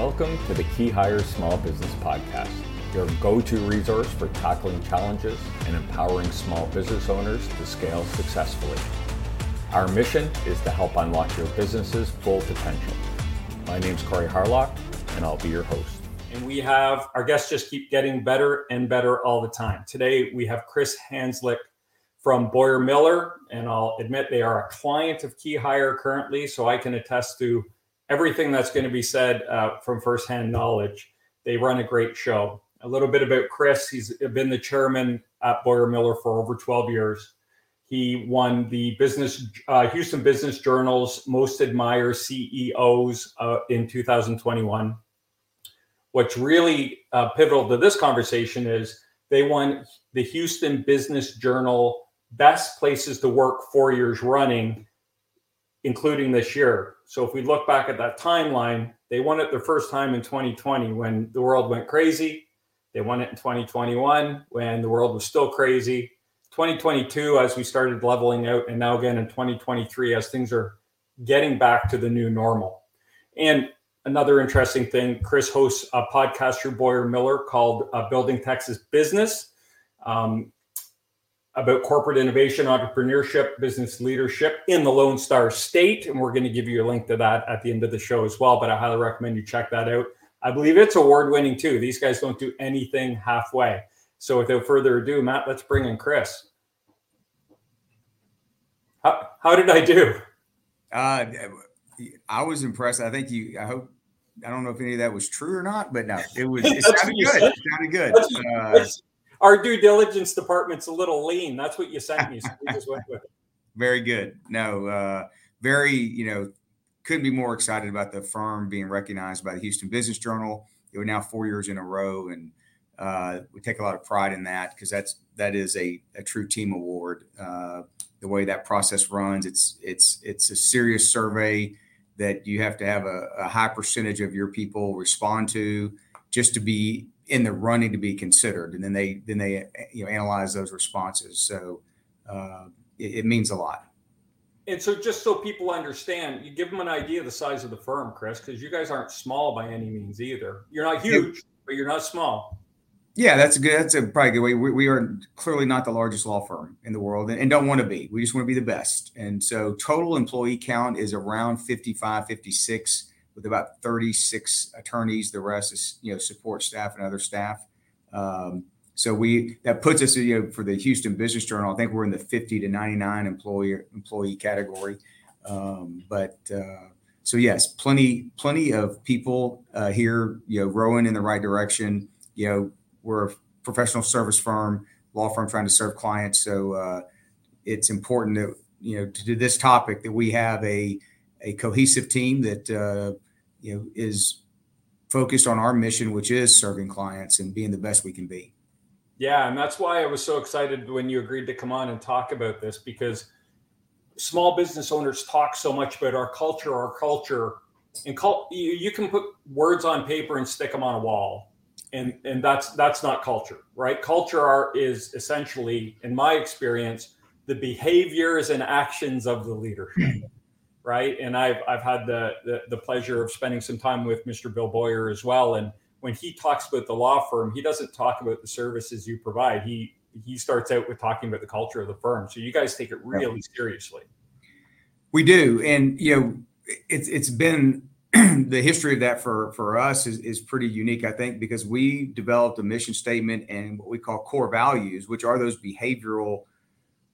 Welcome to the Key Hire Small Business Podcast, your go to resource for tackling challenges and empowering small business owners to scale successfully. Our mission is to help unlock your business's full potential. My name's Corey Harlock, and I'll be your host. And we have our guests just keep getting better and better all the time. Today we have Chris Hanslik from BoyarMiller, and I'll admit they are a client of Key Hire currently, so I can attest to everything that's going to be said uh, from firsthand knowledge. They run a great show. A little bit about Chris. He's been the chairman at BoyarMiller for over 12 years. He won the business uh, Houston Business Journal's Most Admired CEOs uh, in 2021. What's really uh, pivotal to this conversation is they won the Houston Business Journal Best Places to Work four years running, including this year. So if we look back at that timeline, they won it the first time in 2020 when the world went crazy. They won it in 2021 when the world was still crazy. 2022 as we started leveling out, and now again in 2023 as things are getting back to the new normal. And another interesting thing, Chris hosts a podcast through BoyarMiller called uh, Building Texas Business. Um, about corporate innovation, entrepreneurship, business leadership in the Lone Star State. And we're going to give you a link to that at the end of the show as well. But I highly recommend you check that out. I believe it's award winning too. These guys don't do anything halfway. So without further ado, Matt, let's bring in Chris. How, how did I do? Uh, I was impressed. I think you, I hope, I don't know if any of that was true or not, but no, it was, it sounded good. It sounded good. Uh, our due diligence department's a little lean. That's what you sent me. So we just went with it. Very good. No, uh, very, you know, couldn't be more excited about the firm being recognized by the Houston Business Journal. It was now four years in a row, and uh, we take a lot of pride in that because that's that is a, a true team award. Uh, the way that process runs, it's it's it's a serious survey that you have to have a, a high percentage of your people respond to just to be in the running to be considered, and then they then they you know analyze those responses. So uh, it, it, means a lot. And so, just so people understand, you give them an idea of the size of the firm, Chris, because you guys aren't small by any means either. You're not huge, yeah. but you're not small. Yeah, that's a good. That's a probably good way. We, we are clearly not the largest law firm in the world, and, and don't want to be. We just want to be the best. And so, total employee count is around 55, 56 with about 36 attorneys. The rest is you know support staff and other staff. Um, so we that puts us you know for the Houston Business Journal. I think we're in the 50 to 99 employee employee category. Um, but uh, so yes, plenty plenty of people uh, here you know rowing in the right direction. You know we're a professional service firm, law firm trying to serve clients. So uh, it's important that you know to do this topic that we have a a cohesive team that uh, you know is focused on our mission, which is serving clients and being the best we can be. Yeah, and that's why I was so excited when you agreed to come on and talk about this because small business owners talk so much about our culture, our culture, and call, you, you can put words on paper and stick them on a wall, and and that's that's not culture, right? Culture are, is essentially, in my experience, the behaviors and actions of the leadership right? And I've I've had the, the, the pleasure of spending some time with Mr. Bill Boyar as well. And when he talks about the law firm, he doesn't talk about the services you provide. He he starts out with talking about the culture of the firm. So you guys take it really seriously. We do, and you know, it's it's been the history of that for for us is, is pretty unique, I think, because we developed a mission statement and what we call core values, which are those behavioral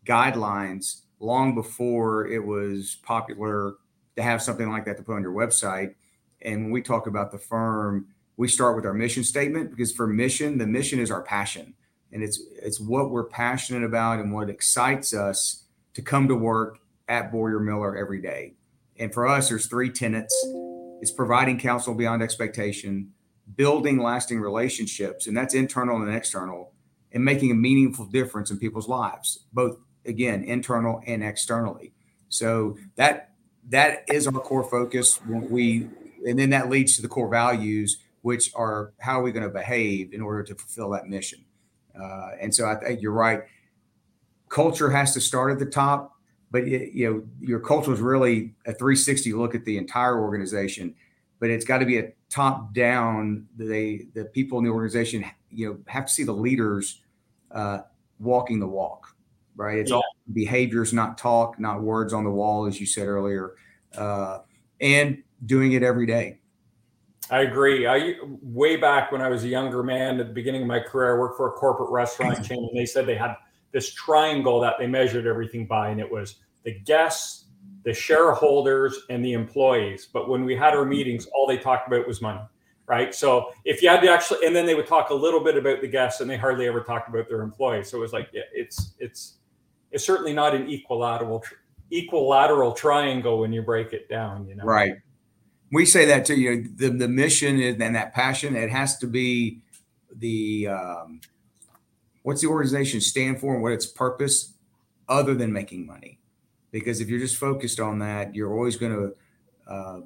guidelines long before it was popular to have something like that to put on your website. And when we talk about the firm, we start with our mission statement because for mission, the mission is our passion. And it's it's what we're passionate about and what excites us to come to work at BoyarMiller every day. And for us, there's three tenets. It's providing counsel beyond expectation, building lasting relationships, and that's internal and external, and making a meaningful difference in people's lives, both again internal and externally. So that that is our core focus we and then that leads to the core values which are how are we going to behave in order to fulfill that mission? Uh, and so i think you're right. Culture has to start at the top but it, you know your culture is really a 360 look at the entire organization but it's got to be a top down, they the people in the organization, you know, have to see the leaders uh, walking the walk, right? It's yeah. all behaviors, not talk, not words on the wall, as you said earlier, uh, and doing it every day. I agree. I way back when I was a younger man at the beginning of my career, I worked for a corporate restaurant chain, and they said they had this triangle that they measured everything by, and it was the guests, the shareholders, and the employees. But when we had our meetings, all they talked about was money, right? So if you had to actually, and then they would talk a little bit about the guests, and they hardly ever talked about their employees. So it was like, yeah, it's it's it's certainly not an equilateral equilateral triangle when you break it down. You know, right. We say that to you the, the mission and that passion it has to be the um, what's the organization stand for and what its purpose other than making money? Because if you're just focused on that you're always going to uh,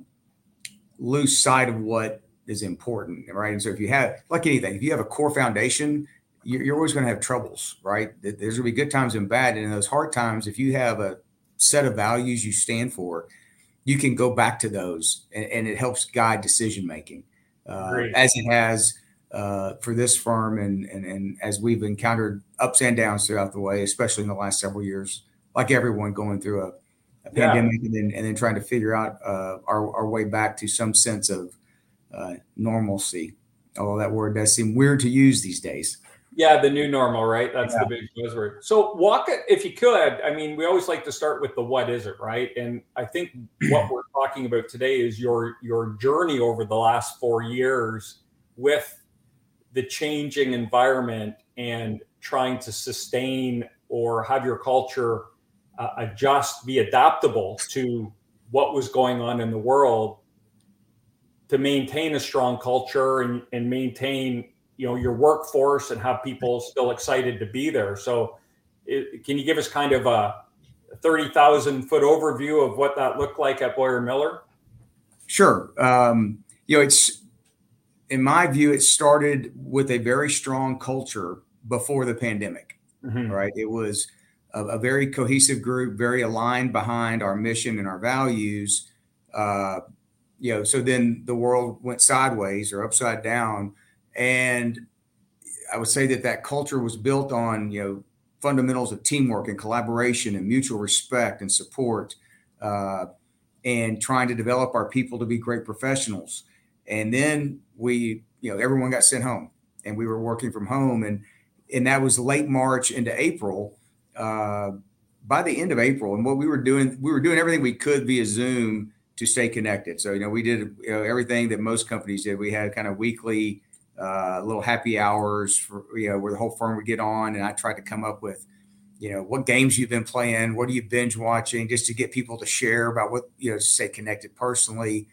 lose sight of what is important right? And so if you have like anything if you have a core foundation you're, you're always going to have troubles right? There's going to be good times and bad and in those hard times if you have a set of values you stand for you can go back to those and, and it helps guide decision making. Uh, as it has uh, for this firm and, and and as we've encountered ups and downs throughout the way especially in the last several years like everyone going through a, a pandemic yeah. and then and then trying to figure out uh, our, our way back to some sense of uh, normalcy. Although that word does seem weird to use these days yeah, the new normal, right? That's yeah. the big buzzword. So walk it if you could. I mean, we always like to start with the what is it, right? And I think what we're talking about today is your your journey over the last four years with the changing environment and trying to sustain or have your culture uh, adjust, be adaptable to what was going on in the world to maintain a strong culture and, and maintain you know your workforce and have people still excited to be there. So, it, can you give us kind of a thirty thousand foot overview of what that looked like at BoyarMiller? Sure. Um, you know, it's in my view, it started with a very strong culture before the pandemic. Mm-hmm. Right. It was a, a, very cohesive group, very aligned behind our mission and our values. Uh, you know, so then the world went sideways or upside down and I would say that that culture was built on, you know, fundamentals of teamwork and collaboration and mutual respect and support, uh, and trying to develop our people to be great professionals. And then we, you know, everyone got sent home, and we were working from home, and and that was late March into April. Uh, by the end of April, and what we were doing, we were doing everything we could via Zoom to stay connected. So you know, we did you know, everything that most companies did. We had kind of weekly uh, little happy hours for you know where the whole firm would get on, and I tried to come up with you know what games you've been playing, what are you binge watching, just to get people to share about what you know, stay connected personally.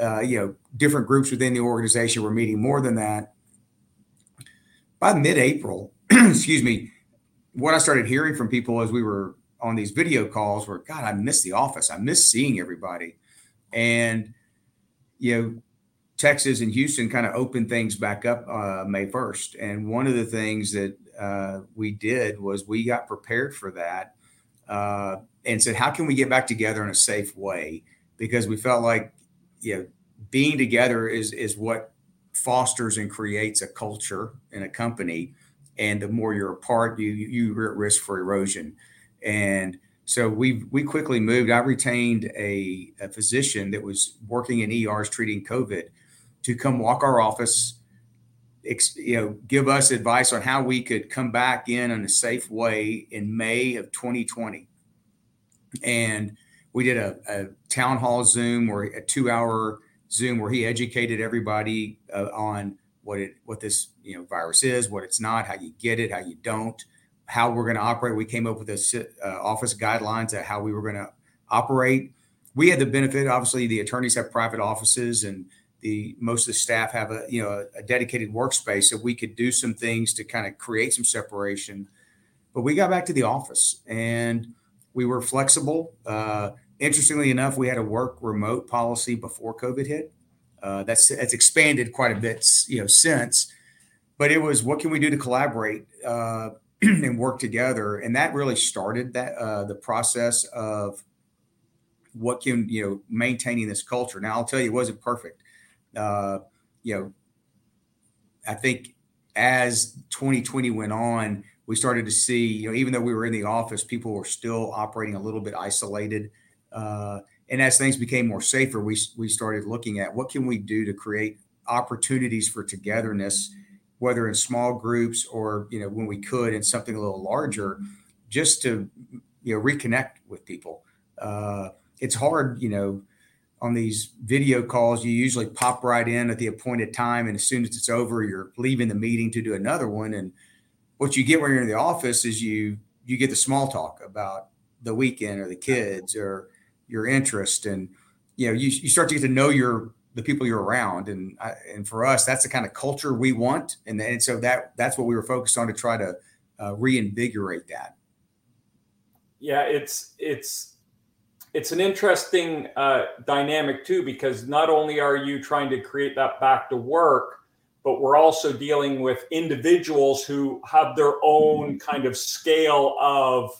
Uh, you know, different groups within the organization were meeting more than that. By mid-April, excuse me, what I started hearing from people as we were on these video calls were, God, I miss the office. I miss seeing everybody. And, you know, Texas and Houston kind of opened things back up uh, May 1st. And one of the things that uh, we did was we got prepared for that uh, and said, how can we get back together in a safe way? Because we felt like, you know, being together is, is what fosters and creates a culture in a company. And the more you're apart, you, you're at risk for erosion. And so we we quickly moved. I retained a, a physician that was working in ERs treating COVID to come walk our office, you know, give us advice on how we could come back in in a safe way in May of 2020. And we did a, a town hall Zoom or a two hour Zoom where he educated everybody uh, on what it what this you know virus is, what it's not, how you get it, how you don't, how we're going to operate. We came up with a uh, office guidelines of how we were going to operate. We had the benefit, obviously, the attorneys have private offices and the most of the staff have a you know a dedicated workspace so we could do some things to kind of create some separation. But we got back to the office and we were flexible. Uh, interestingly enough we had a work remote policy before covid hit. Uh, that's that's expanded quite a bit you know since. But it was what can we do to collaborate uh, and work together? And that really started that uh, the process of what can you know maintaining this culture. Now i'll tell you it wasn't perfect uh, you know, I think as 2020 went on, we started to see, you know, even though we were in the office, people were still operating a little bit isolated. Uh, and as things became more safer, we we started looking at what can we do to create opportunities for togetherness, whether in small groups or you know when we could in something a little larger, just to you know reconnect with people. Uh, it's hard, you know, on these video calls. You usually pop right in at the appointed time, and as soon as it's over, you're leaving the meeting to do another one. And what you get when you're in the office is you you get the small talk about the weekend or the kids or your interest, and you know you, you start to get to know your the people you're around, and I, and for us, that's the kind of culture we want, and, and so that that's what we were focused on to try to uh, reinvigorate that. Yeah, it's it's it's an interesting uh, dynamic too because not only are you trying to create that back to work but we're also dealing with individuals who have their own kind of scale of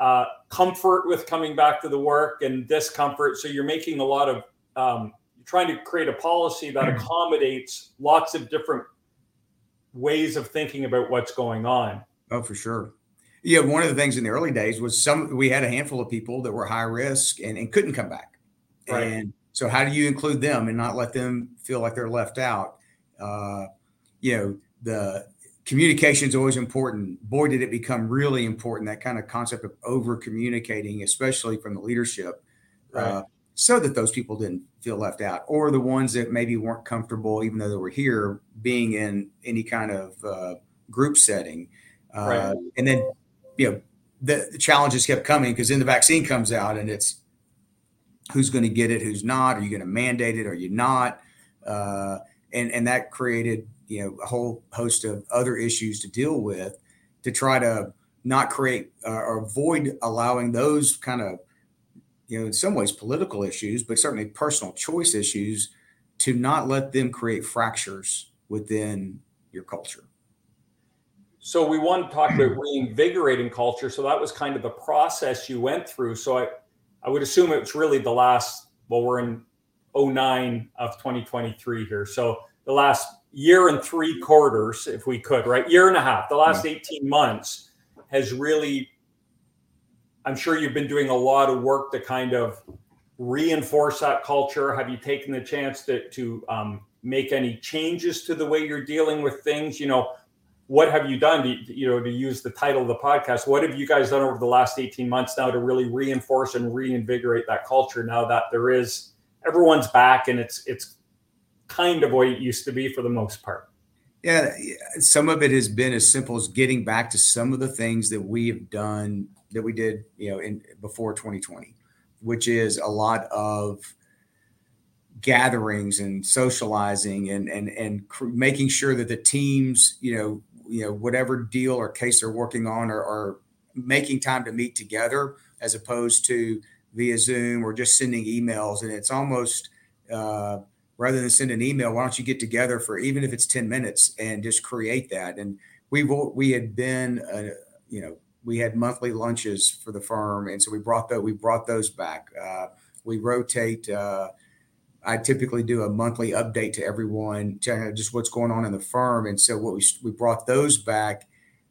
uh, comfort with coming back to the work and discomfort. So you're making a lot of um, trying to create a policy that accommodates lots of different ways of thinking about what's going on. Oh for sure yeah, one of the things in the early days was some we had a handful of people that were high risk and, and couldn't come back. Right. And so how do you include them and not let them feel like they're left out? Uh, you know, the communication is always important. Boy, did it become really important, that kind of concept of over communicating, especially from the leadership. Uh, right. Uh, so that those people didn't feel left out, or the ones that maybe weren't comfortable, even though they were here, being in any kind of uh, group setting. Uh, right. And then you know, the, challenges kept coming because then the vaccine comes out and it's who's going to get it, who's not. Are you going to mandate it? Are you not? Uh, and and that created you know a whole host of other issues to deal with to try to not create uh, or avoid allowing those kind of you know in some ways political issues but certainly personal choice issues to not let them create fractures within your culture so we want to talk about reinvigorating culture. So that was kind of the process you went through. So I, I would assume it's really the last, well, we're in 09 of 2023 here. So the last year and three quarters, if we could, right? Year and a half, the last 18 months has really, I'm sure you've been doing a lot of work to kind of reinforce that culture. Have you taken the chance to, to um, make any changes to the way you're dealing with things? You know, what have you done to, you know to use the title of the podcast? What have you guys done over the last 18 months now to really reinforce and reinvigorate that culture now that there is everyone's back and it's it's kind of what it used to be for the most part? Yeah some of it has been as simple as getting back to some of the things that we have done that we did you know in before 2020 which is a lot of gatherings and socializing and and and cr- making sure that the teams you know you know whatever deal or case they're working on or, or making time to meet together as opposed to via Zoom or just sending emails. And it's almost uh, rather than send an email, why don't you get together for even if it's 10 minutes and just create that? And we we had been, uh, you know, we had monthly lunches for the firm, and so we brought that we brought those back. Uh, we rotate. I typically do a monthly update to everyone, to just what's going on in the firm. And so what we we brought those back,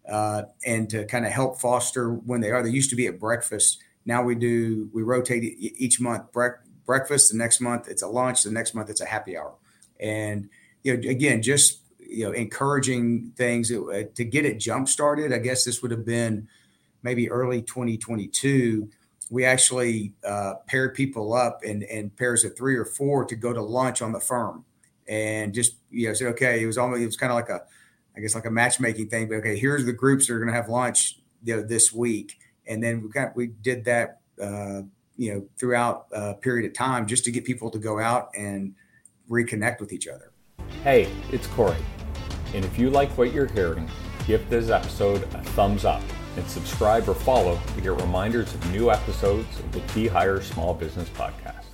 uh, and to kind of help foster when they are. They used to be at breakfast. Now we do we rotate each month bre- breakfast. The next month it's a lunch. The next month it's a happy hour. And you know, again, just you know, encouraging things uh, to get it jump started. I guess this would have been maybe early 2022 we actually uh, paired people up in, in pairs of three or four to go to lunch on the firm. And just you know said okay it was almost it was kind of like a i guess like a matchmaking thing but okay here's the groups that are going to have lunch you know this week. And then we of, we did that uh, you know throughout a period of time just to get people to go out and reconnect with each other. Hey it's corey. And if you like what you're hearing give this episode a thumbs up and subscribe or follow to get reminders of new episodes of the Key Hire Small Business Podcast.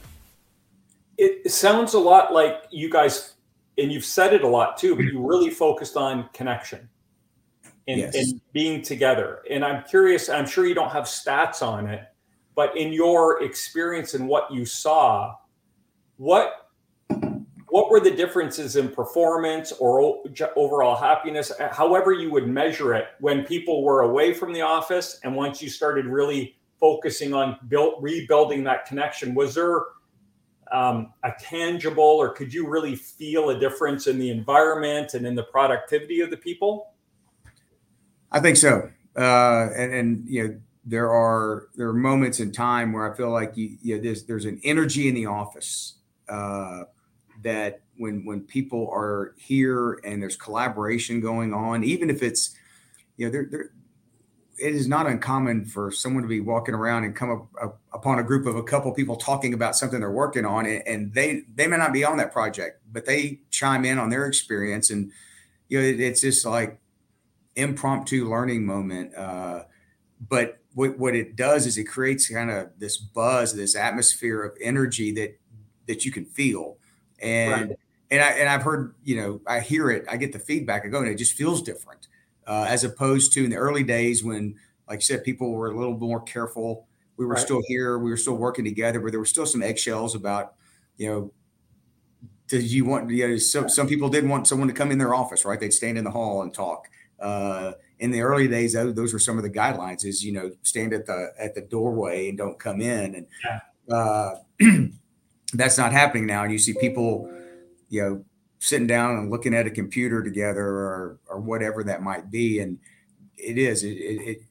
It sounds a lot like you guys, and you've said it a lot too, but you really focused on connection and, yes. and being together. And I'm curious, I'm sure you don't have stats on it, but in your experience and what you saw, what what were the differences in performance or overall happiness, however you would measure it, when people were away from the office and once you started really focusing on build, rebuilding that connection? Was there um, a tangible, or could you really feel a difference in the environment and in the productivity of the people? I think so, uh, and, and you know there are there are moments in time where I feel like you, you know, there's there's an energy in the office uh, that when when people are here and there's collaboration going on, even if it's you know there it is not uncommon for someone to be walking around and come up, up, upon a group of a couple people talking about something they're working on and, and, they they may not be on that project but they chime in on their experience. And you know it, it's just like impromptu learning moment uh, but what, what it does is it creates kind of this buzz this atmosphere of energy that that you can feel and right. and I and I've heard you know I hear it I get the feedback I go and it just feels different uh, as opposed to in the early days when, like I said, people were a little more careful. We were right. still here, we were still working together, but there were still some eggshells about, you know, did you want, you know, some, some people didn't want someone to come in their office, right? They'd stand in the hall and talk. Uh, in the early days, those were some of the guidelines: is you know, stand at the at the doorway and don't come in, and yeah. uh, that's not happening now. And you see people, you know, sitting down and looking at a computer together or or whatever that might be and it is it, it,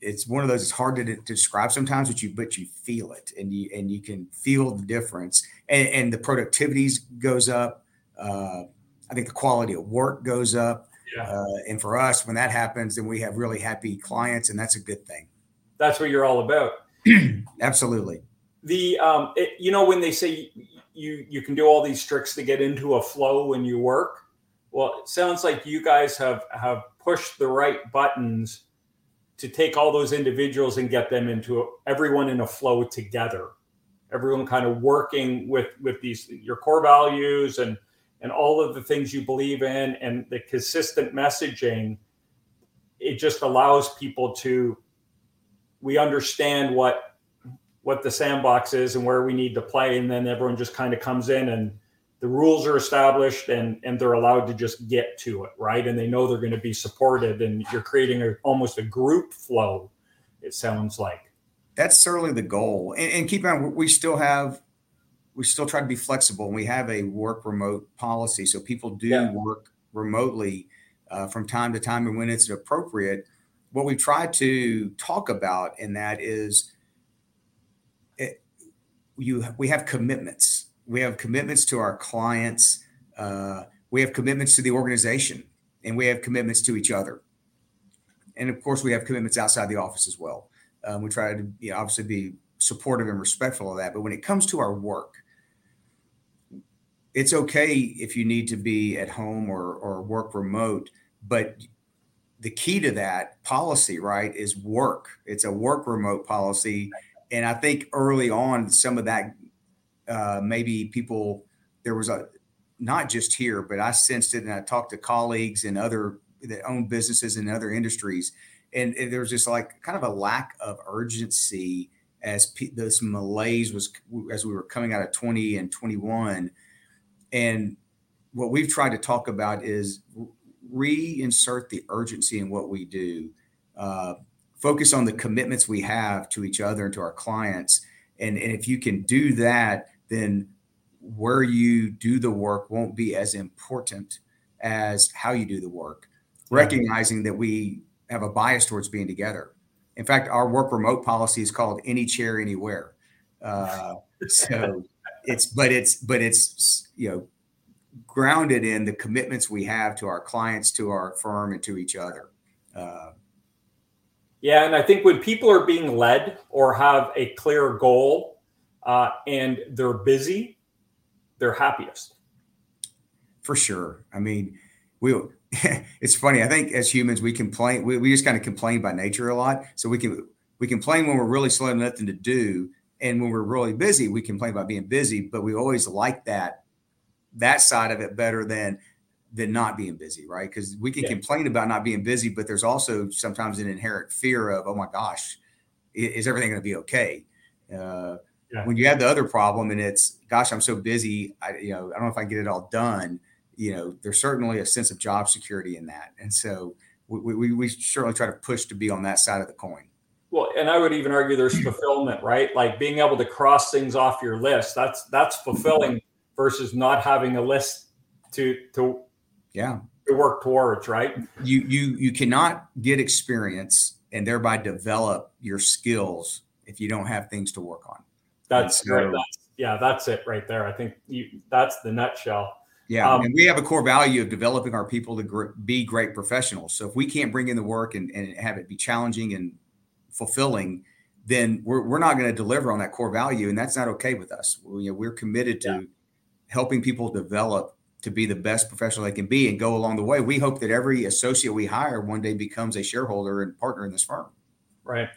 it's one of those it's hard to, to, describe sometimes but you but you feel it and you and you can feel the difference and, and the productivity goes up uh, i think the quality of work goes up yeah. uh, and for us when that happens then we have really happy clients and that's a good thing that's what you're all about absolutely the um, it, you know when they say you you can do all these tricks to get into a flow when you work. Well, it sounds like you guys have have pushed the right buttons to take all those individuals and get them into a, everyone in a flow together. Everyone kind of working with with these your core values and and all of the things you believe in and the consistent messaging. It just allows people to we understand what what the sandbox is and where we need to play and then everyone just kind of comes in and the rules are established and and they're allowed to just get to it right? And they know they're going to be supported and you're creating a, almost a group flow it sounds like. That's certainly the goal. And, and keep in mind we still have we still try to be flexible and we have a work remote policy so people do yeah. work remotely uh, from time to time and when it's appropriate. What we try to talk about in that is you we have commitments. We have commitments to our clients. Uh, we have commitments to the organization, and we have commitments to each other. And of course, we have commitments outside the office as well. Um, we try to you know, obviously be supportive and respectful of that. But when it comes to our work, it's okay if you need to be at home or, or work remote, but the key to that policy, right, is work. It's a work remote policy and I think early on, some of that uh, maybe people there was a not just here, but I sensed it, and I talked to colleagues and other that own businesses in other industries, and, and there was just like kind of a lack of urgency as p- this malaise was as we were coming out of 20 and 21 and what we've tried to talk about is reinsert the urgency in what we do. Uh, focus on the commitments we have to each other and to our clients. And, and if you can do that, then where you do the work won't be as important as how you do the work, recognizing that we have a bias towards being together. In fact, our work remote policy is called any chair, anywhere. Uh, so it's, but it's, but it's, you know, grounded in the commitments we have to our clients, to our firm, and to each other. Uh, yeah, and I think when people are being led or have a clear goal uh, and they're busy, they're happiest. For sure. I mean, we. it's funny. I think as humans, we complain. We, we just kind of complain by nature a lot. So we can we complain when we're really slow and nothing to do, and when we're really busy, we complain about being busy. But we always like that that side of it better than than not being busy, right? Because we can yeah. complain about not being busy, but there's also sometimes an inherent fear of, oh my gosh, is everything going to be okay? Uh, yeah. when you have the other problem and it's, gosh, I'm so busy, I, you know, I don't know if I can get it all done. You know, there's certainly a sense of job security in that, and so we, we, we certainly try to push to be on that side of the coin. Well, and I would even argue there's fulfillment, right? Like being able to cross things off your list. That's that's fulfilling versus not having a list to to yeah to work towards, right? You you you cannot get experience and thereby develop your skills if you don't have things to work on. That's so, right. That's, yeah, that's it right there. I think you, that's the nutshell. Yeah, um, and we have a core value of developing our people to gr- be great professionals. So if we can't bring in the work and, and have it be challenging and fulfilling, then we're, we're not going to deliver on that core value, and that's not okay with us. We, you know, we're committed to yeah. helping people develop to be the best professional they can be and go along the way. We hope that every associate we hire one day becomes a shareholder and partner in this firm. Right.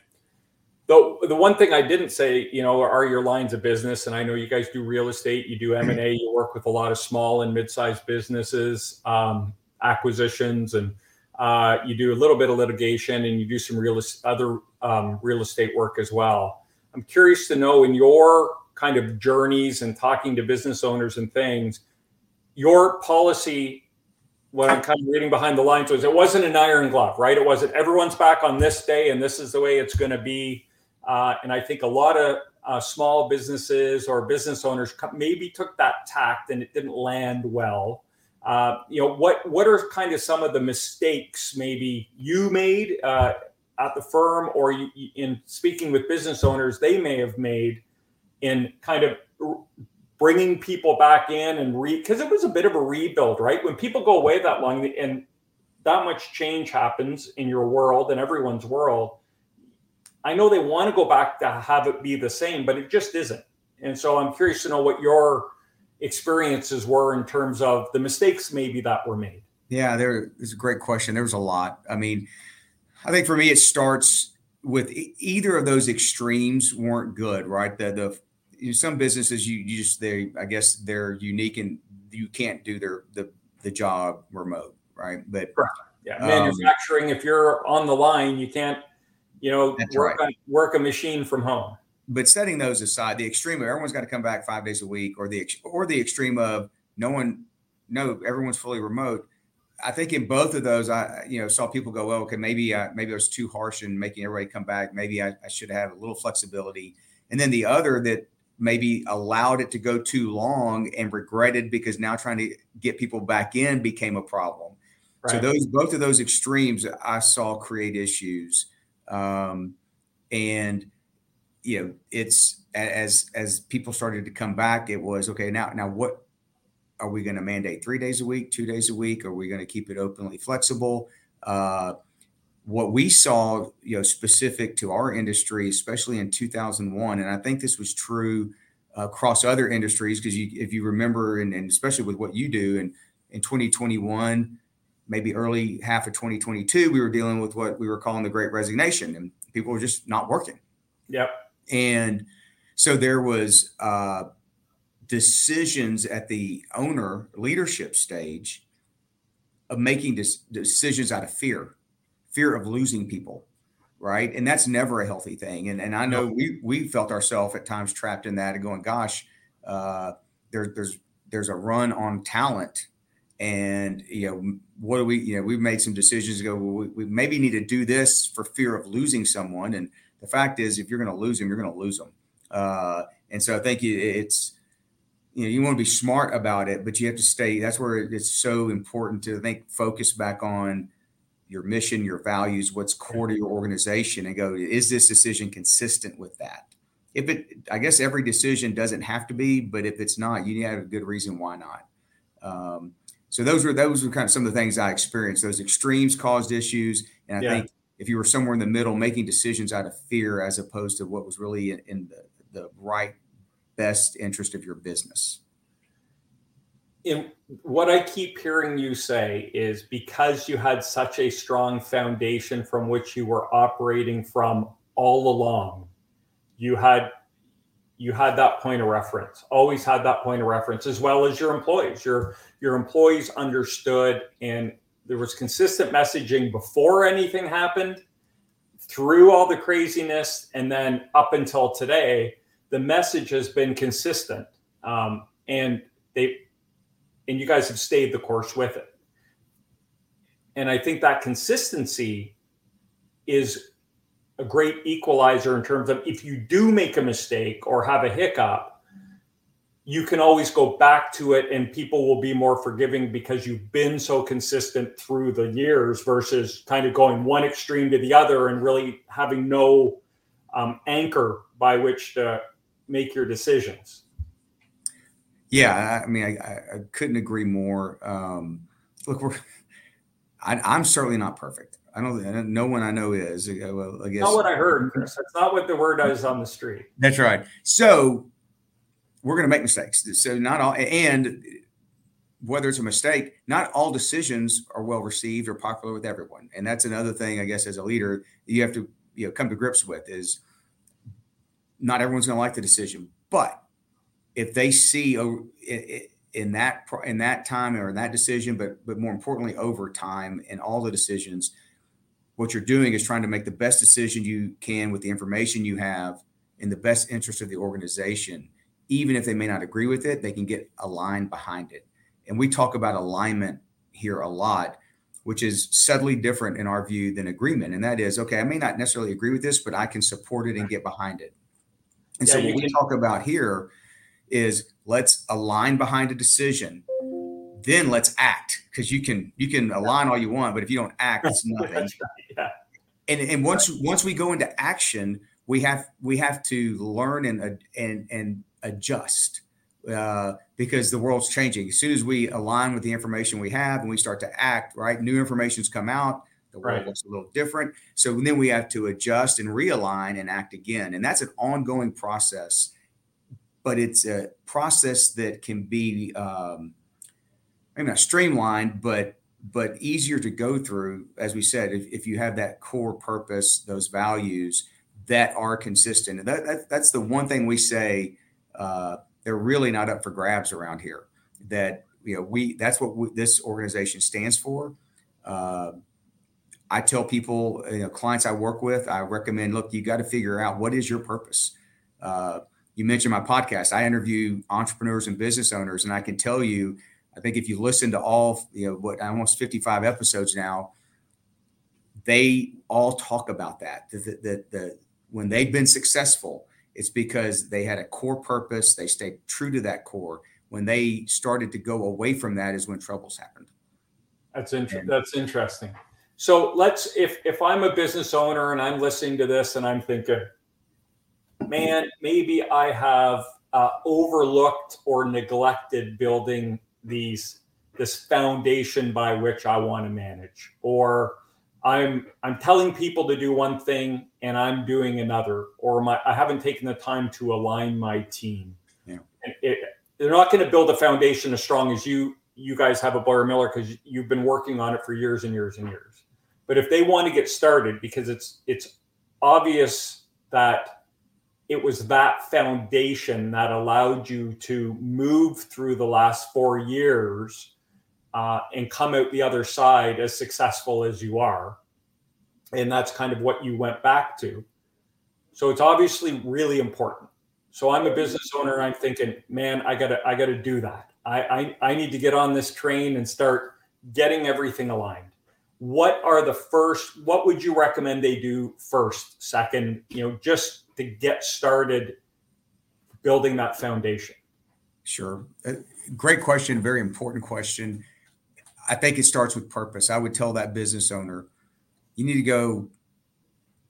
The, the one thing I didn't say, you know, are your lines of business. And I know you guys do real estate, you do M&A, you work with a lot of small and mid-sized businesses, um, acquisitions, and uh, you do a little bit of litigation and you do some real other um, real estate work as well. I'm curious to know in your kind of journeys and talking to business owners and things, your policy, what I'm kind of reading behind the lines was it wasn't an iron glove, right? It wasn't everyone's back on this day and this is the way it's going to be. Uh, and I think a lot of uh, small businesses or business owners maybe took that tact and it didn't land well. Uh, you know, what what are kind of some of the mistakes maybe you made uh, at the firm, or you, in speaking with business owners, they may have made in kind of bringing people back in and re because it was a bit of a rebuild, right? When people go away that long and that much change happens in your world and everyone's world, I know they want to go back to have it be the same, but it just isn't. And so I'm curious to know what your experiences were in terms of the mistakes maybe that were made. Yeah, there is a great question. There was a lot. I mean, I think for me, it starts with either of those extremes weren't good, right? The the you know, some businesses you, you just they I guess they're unique and you can't do their the the job remote, right? But yeah, um, manufacturing. If you're on the line, you can't you know work right. work a machine from home. But setting those aside, the extreme of everyone's got to come back five days a week, or the or the extreme of no one, no everyone's fully remote. I think in both of those, I you know saw people go, well, okay, maybe I, maybe I was too harsh in making everybody come back. Maybe I, I should have a little flexibility. And then the other that maybe allowed it to go too long and regretted because now trying to get people back in became a problem. Right. So those both of those extremes I saw create issues, um, and you know it's as as people started to come back, it was okay. Now now what are we going to mandate? Three days a week, two days a week? Are we going to keep it openly flexible? Uh, what we saw, you know, specific to our industry, especially in 2001, and I think this was true across other industries, because you, if you remember, and, and, especially with what you do, and in 2021, maybe early half of 2022, we were dealing with what we were calling the Great Resignation, and people were just not working. Yep. And so there was uh, decisions at the owner leadership stage of making decisions out of fear fear of losing people right? And that's never a healthy thing. And, and i know we we felt ourselves at times trapped in that and going gosh uh, there, there's there's a run on talent. And you know what do we you know we've made some decisions to go well, we, we maybe need to do this for fear of losing someone. And the fact is if you're going to lose them you're going to lose them. Uh, and so i think it's you know you want to be smart about it but you have to stay that's where it's so important to think focus back on your mission, your values, what's core to your organization, and go, is this decision consistent with that? If it, I guess every decision doesn't have to be, but if it's not, you need to have a good reason why not. Um, so those were those were kind of some of the things I experienced. Those extremes caused issues, and I yeah. think if you were somewhere in the middle, making decisions out of fear as opposed to what was really in, in the, the right best interest of your business in what I keep hearing you say is because you had such a strong foundation from which you were operating from all along, you had you had that point of reference. Always had that point of reference, as well as your employees. Your your employees understood, and there was consistent messaging before anything happened, through all the craziness, and then up until today the message has been consistent, um, and they and you guys have stayed the course with it. And I think that consistency is a great equalizer in terms of if you do make a mistake or have a hiccup, you can always go back to it and people will be more forgiving because you've been so consistent through the years versus kind of going one extreme to the other and really having no um, anchor by which to make your decisions. Yeah, I mean, I, I couldn't agree more. Um, look, we're I, am certainly not perfect. I don't. No one I know is. Well, I guess not what I heard, Chris. That's not what the word is on the street. That's right. So we're going to make mistakes. So not all, and whether it's a mistake, not all decisions are well received or popular with everyone. And that's another thing, I guess, as a leader, you have to you know come to grips with is not everyone's going to like the decision, but if they see in that in that time or in that decision, but but more importantly over time in all the decisions, what you're doing is trying to make the best decision you can with the information you have in the best interest of the organization. Even if they may not agree with it, they can get aligned behind it. And we talk about alignment here a lot, which is subtly different in our view than agreement. And that is, okay, I may not necessarily agree with this, but I can support it and get behind it. And yeah, so what we talk about here is let's align behind a decision then let's act because you can you can align all you want but if you don't act it's nothing. yeah. and and once once we go into action we have we have to learn and and and adjust uh, because the world's changing. As soon as we align with the information we have and we start to act right new information's come out the world right. looks a little different. So then we have to adjust and realign and act again. And that's an ongoing process but it's a process that can be um, maybe not streamlined, but but easier to go through. As we said, if, if you have that core purpose, those values that are consistent, and that, that that's the one thing we say uh, they're really not up for grabs around here. That you know we that's what we, this organization stands for. Uh, I tell people, you know, clients I work with, I recommend, look, you got to figure out what is your purpose. Uh, you mentioned my podcast. I interview entrepreneurs and business owners, and I can tell you, I think if you listen to all, you know, what almost 55 episodes now, they all talk about that. That the, the, the, when they've been successful, it's because they had a core purpose. They stayed true to that core. When they started to go away from that, is when troubles happened. That's interesting. That's interesting. So let's if if I'm a business owner and I'm listening to this and I'm thinking, man, maybe I have uh, overlooked or neglected building these this foundation by which I want to manage, or I'm I'm telling people to do one thing and I'm doing another, or my I haven't taken the time to align my team. Yeah. It, they're not going to build a foundation as strong as you you guys have at BoyarMiller because you've been working on it for years and years and years. But if they want to get started, because it's it's obvious that it was that foundation that allowed you to move through the last four years uh, and come out the other side as successful as you are. And that's kind of what you went back to. So it's obviously really important. So I'm a business owner. I'm thinking, man, I gotta, I gotta do that. I, I, I need to get on this train and start getting everything aligned. What are the first? What would you recommend they do first, second? You know, just to get started building that foundation? Sure. Uh, great question. Very important question. I think it starts with purpose. I would tell that business owner, you need to go,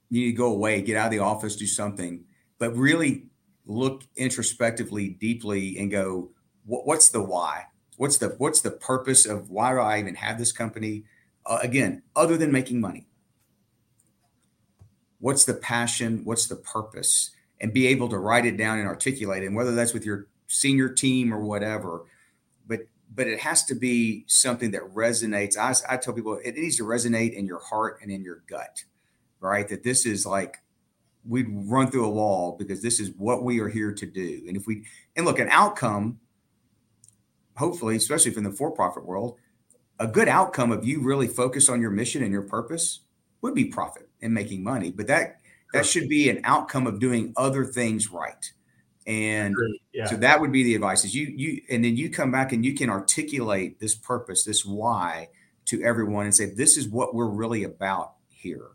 you need to go away, get out of the office, do something, but really look introspectively, deeply, and go, what, what's the why? What's the what's the purpose of why do I even have this company? Uh, again, other than making money, what's the passion what's the purpose and be able to write it down and articulate it and whether that's with your senior team or whatever. But but it has to be something that resonates. I, I tell people it needs to resonate in your heart and in your gut right? That this is like we'd run through a wall because this is what we are here to do. And if we and look an outcome hopefully especially from the for-profit world a good outcome of you really focus on your mission and your purpose would be profit and making money, but that that should be an outcome of doing other things right. And yeah. so that would be the advice is you you and then you come back and you can articulate this purpose, this why to everyone and say this is what we're really about here.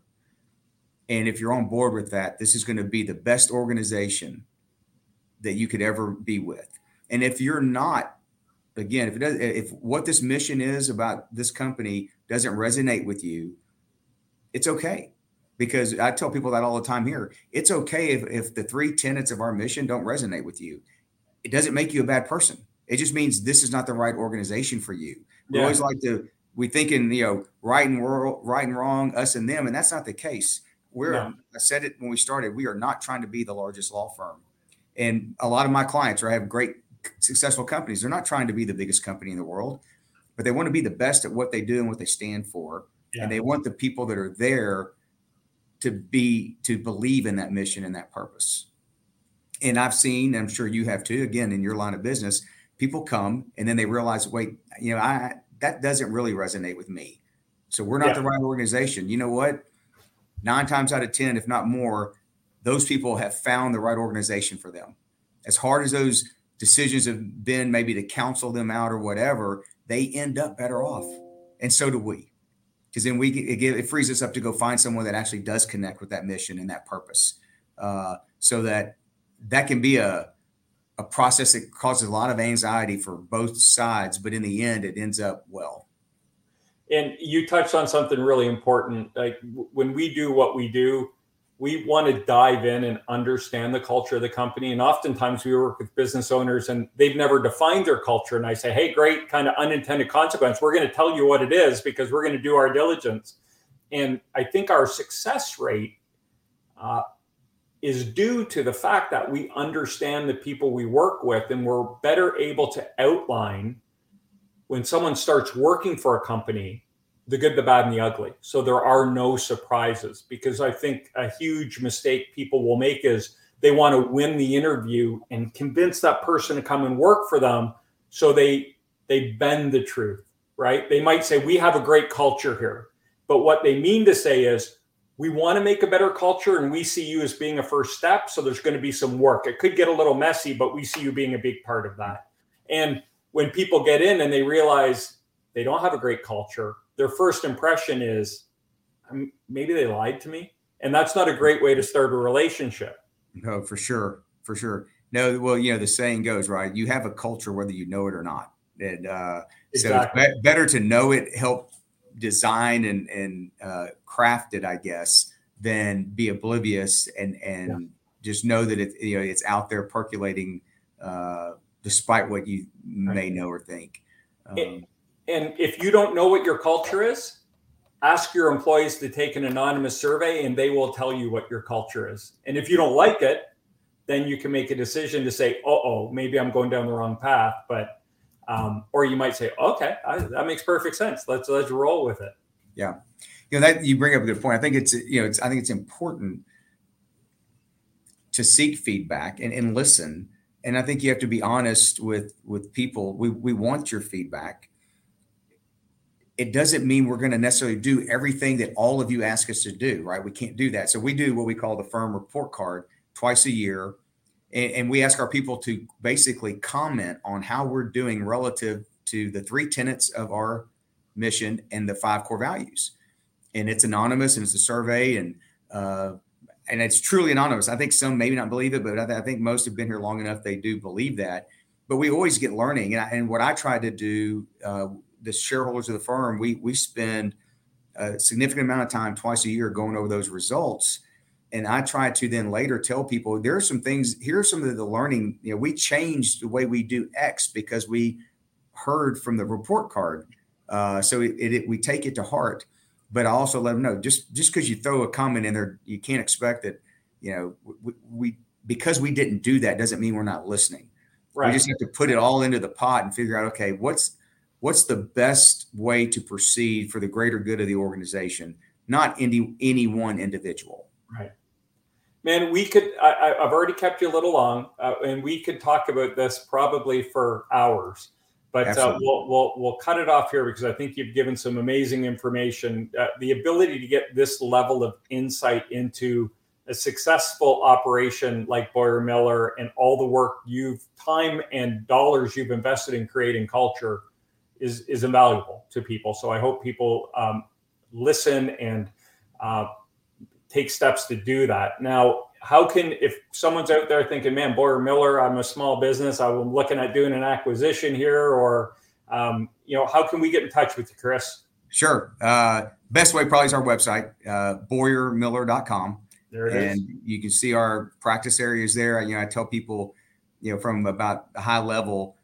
And if you're on board with that, this is going to be the best organization that you could ever be with. And if you're not, again, if it does, if what this mission is about this company doesn't resonate with you, it's okay. Because I tell people that all the time here. It's okay if, if the three tenets of our mission don't resonate with you. It doesn't make you a bad person. It just means this is not the right organization for you. We yeah. always like to we think in you know, right and world, right and wrong, us and them, and that's not the case. We're no. I said it when we started, we are not trying to be the largest law firm. And a lot of my clients are have great successful companies. They're not trying to be the biggest company in the world, but they want to be the best at what they do and what they stand for. Yeah. And they want the people that are there to be to believe in that mission and that purpose. And I've seen, I'm sure you have too, again in your line of business, people come and then they realize, wait, you know, I that doesn't really resonate with me. So we're not yeah. the right organization. You know what? Nine times out of 10, if not more, those people have found the right organization for them. As hard as those decisions have been, maybe to counsel them out or whatever, they end up better off. And so do we. Because then we it, it, frees us up to go find someone that actually does connect with that mission and that purpose, uh, so that that can be a a process that causes a lot of anxiety for both sides, but in the end, it ends up well. And you touched on something really important. Like when we do what we do, we want to dive in and understand the culture of the company. And oftentimes we work with business owners and they've never defined their culture. And I say, hey, great, kind of unintended consequence. We're going to tell you what it is because we're going to do our diligence. And I think our success rate uh, is due to the fact that we understand the people we work with and we're better able to outline when someone starts working for a company the good the bad and the ugly so there are no surprises because i think a huge mistake people will make is they want to win the interview and convince that person to come and work for them so they they bend the truth right they might say we have a great culture here but what they mean to say is we want to make a better culture and we see you as being a first step. So there's going to be some work. It could get a little messy, but we see you being a big part of that. And when people get in and they realize they don't have a great culture, their first impression is maybe they lied to me. And that's not a great way to start a relationship. No, for sure. For sure. No, well, you know, the saying goes, right? You have a culture whether you know it or not. And uh, exactly. so it's be- better to know it, help design and and uh, craft it, I guess, than be oblivious and and yeah. just know that it you know it's out there percolating, uh, despite what you may know or think. Um, and, and if you don't know what your culture is, ask your employees to take an anonymous survey, and they will tell you what your culture is. And if you don't like it, then you can make a decision to say, "Oh, oh, maybe I'm going down the wrong path." But um, or you might say, okay, I, that makes perfect sense. Let's let's roll with it. Yeah, you know that you bring up a good point. I think it's you know it's I think it's important to seek feedback and, and listen. And I think you have to be honest with with people. We we want your feedback. It doesn't mean we're going to necessarily do everything that all of you ask us to do, right? We can't do that. So we do what we call the firm report card twice a year and, and we ask our people to basically comment on how we're doing relative to the three tenets of our mission and the five core values. And it's anonymous and it's a survey and uh, and it's truly anonymous. I think some maybe not believe it, but I, th- I, think most have been here long enough they do believe that. But we always get learning, and, I, and what I try to do, uh, the shareholders of the firm, we we spend a significant amount of time twice a year going over those results and I try to then later tell people there are some things. Here are some of the learning. You know, we changed the way we do X because we heard from the report card. Uh, so it, it, we take it to heart. But I also let them know just just because you throw a comment in there, you can't expect that. You know, we, we because we didn't do that doesn't mean we're not listening. Right. We just have to put it all into the pot and figure out okay, what's what's the best way to proceed for the greater good of the organization, not any any one individual. Right. Man, we could. I, have already kept you a little long, uh, and we could talk about this probably for hours. But uh, we'll, we'll we'll cut it off here because I think you've given some amazing information. Uh, the ability to get this level of insight into a successful operation like BoyarMiller and all the work you've time and dollars you've invested in creating culture is is invaluable to people. So I hope people um, listen and uh, take steps to do that. Now, how can if someone's out there thinking, "Man, BoyarMiller, I'm a small business. I'm looking at doing an acquisition here," or um, you know, how can we get in touch with you, Chris? Sure. Uh, best way probably is our website, uh, boyarmiller.com. There it and is. you can see our practice areas there. You know, I tell people, you know, from about a high level,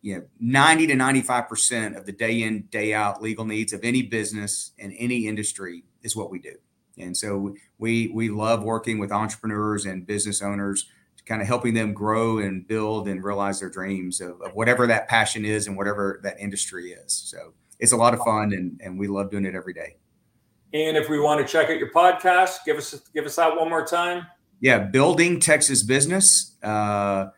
you know, 90 to 95% of the day in, day out legal needs of any business and any industry is what we do. And so we we love working with entrepreneurs and business owners, to kind of helping them grow and build and realize their dreams of, of whatever that passion is and whatever that industry is. So it's a lot of fun and, and we love doing it every day. And if we want to check out your podcast, give us give us that one more time. Yeah, building Texas business. Uh,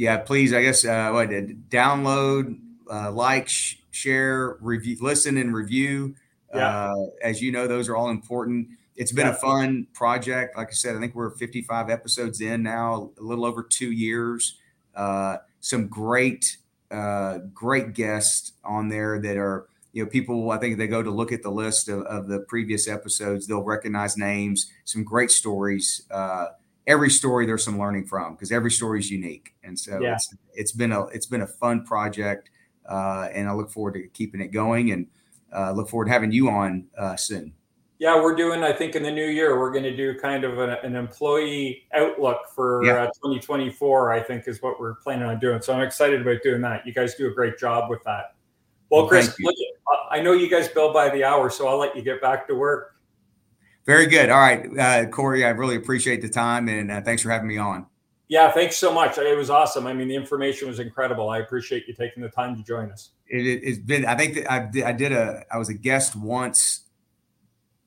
yeah, please. I guess uh, what download, uh, like, sh- share, review, listen, and review. Yeah. Uh, as you know, those are all important. It's been Yeah. a fun project. Like I said, I think we're 55 episodes in now, a little over two years. Uh, some great, uh, great guests on there that are, you know, people, I think they go to look at the list of, of the previous episodes, they'll recognize names, some great stories. Uh, every story there's some learning from because every story is unique. And so Yeah. it's, it's been a, it's been a fun project. Uh, and I look forward to keeping it going and uh, look forward to having you on uh, soon. Yeah, we're doing. I think in the new year we're going to do kind of an, an employee outlook for Yeah. uh, 2024. I think is what we're planning on doing. So I'm excited about doing that. You guys do a great job with that. Well, Well, Chris, look, I- I know you guys bill by the hour, so I'll let you get back to work. Very good. All right, uh, Corey, I really appreciate the time and uh, thanks for having me on. Yeah, thanks so much. It was awesome. I mean, the information was incredible. I appreciate you taking the time to join us. It, has been, I think that I did, I did a, I was a guest once.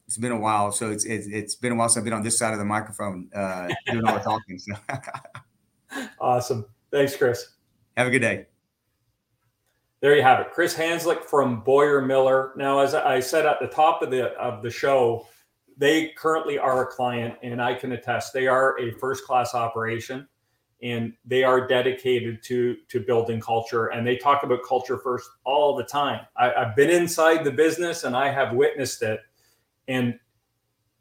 It's been a while. So it's, it's, it's been a while since I've been on this side of the microphone uh, doing all the talking. So Awesome. Thanks, Chris. have a good day. There you have it, Chris Hanslik from BoyarMiller. Now, as I said at the top of the of the show, they currently are a client, and I can attest they are a first class operation, and they are dedicated to to building culture. And they talk about culture first all the time. I, I've been inside the business, and I have witnessed it. And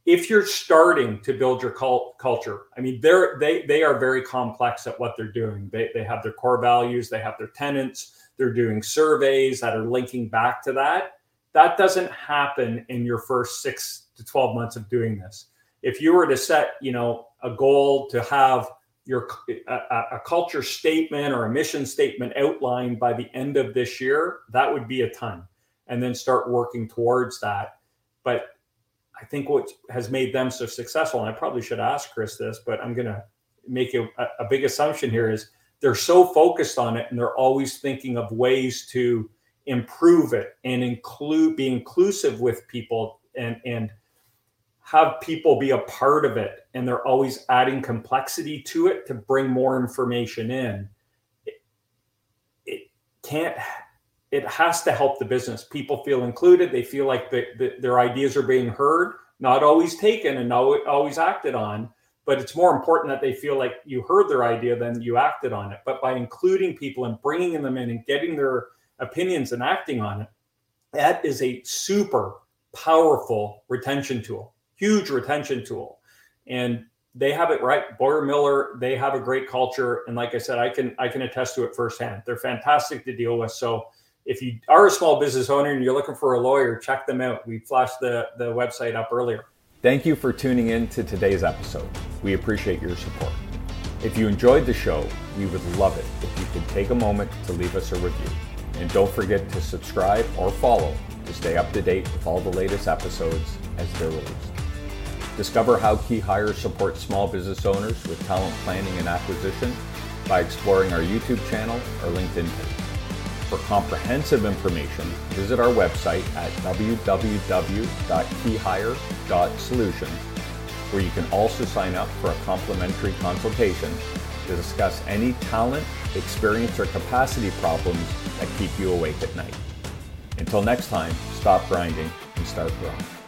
if you're starting to build your cult culture, I mean, they're they they are very complex at what they're doing. They they have their core values, they have their tenants they're doing surveys that are linking back to that. That doesn't happen in your first six to 12 months of doing this. If you were to set, you know, a goal to have your a, a culture statement or a mission statement outlined by the end of this year, that would be a ton. And then start working towards that. But I think what has made them so successful, and I probably should ask Chris this, but I'm going to make a, a big assumption here is they're so focused on it and they're always thinking of ways to improve it and include be inclusive with people and and have people be a part of it and they're always adding complexity to it to bring more information in. It, it can't it has to help the business. People feel included. They feel like the, the, their ideas are being heard not always taken and not always acted on but it's more important that they feel like you heard their idea than you acted on it. But by including people and bringing them in and getting their opinions and acting on it, that is a super powerful retention tool, huge retention tool. And they have it right. BoyarMiller, they have a great culture. And like I said, I can I can attest to it firsthand. They're fantastic to deal with. So if you are a small business owner and you're looking for a lawyer, check them out. We flashed the, the website up earlier. Thank you for tuning in to today's episode. We appreciate your support. If you enjoyed the show, we would love it if you could take a moment to leave us a review. And don't forget to subscribe or follow to stay up to date with all the latest episodes as they're released. Discover how Key Hires supports small business owners with talent planning and acquisition by exploring our YouTube channel or LinkedIn page. For comprehensive information, visit our website at www.keyhire.solutions, where you can also sign up for a complimentary consultation to discuss any talent, experience, or capacity problems that keep you awake at night. Until next time, stop grinding and start growing.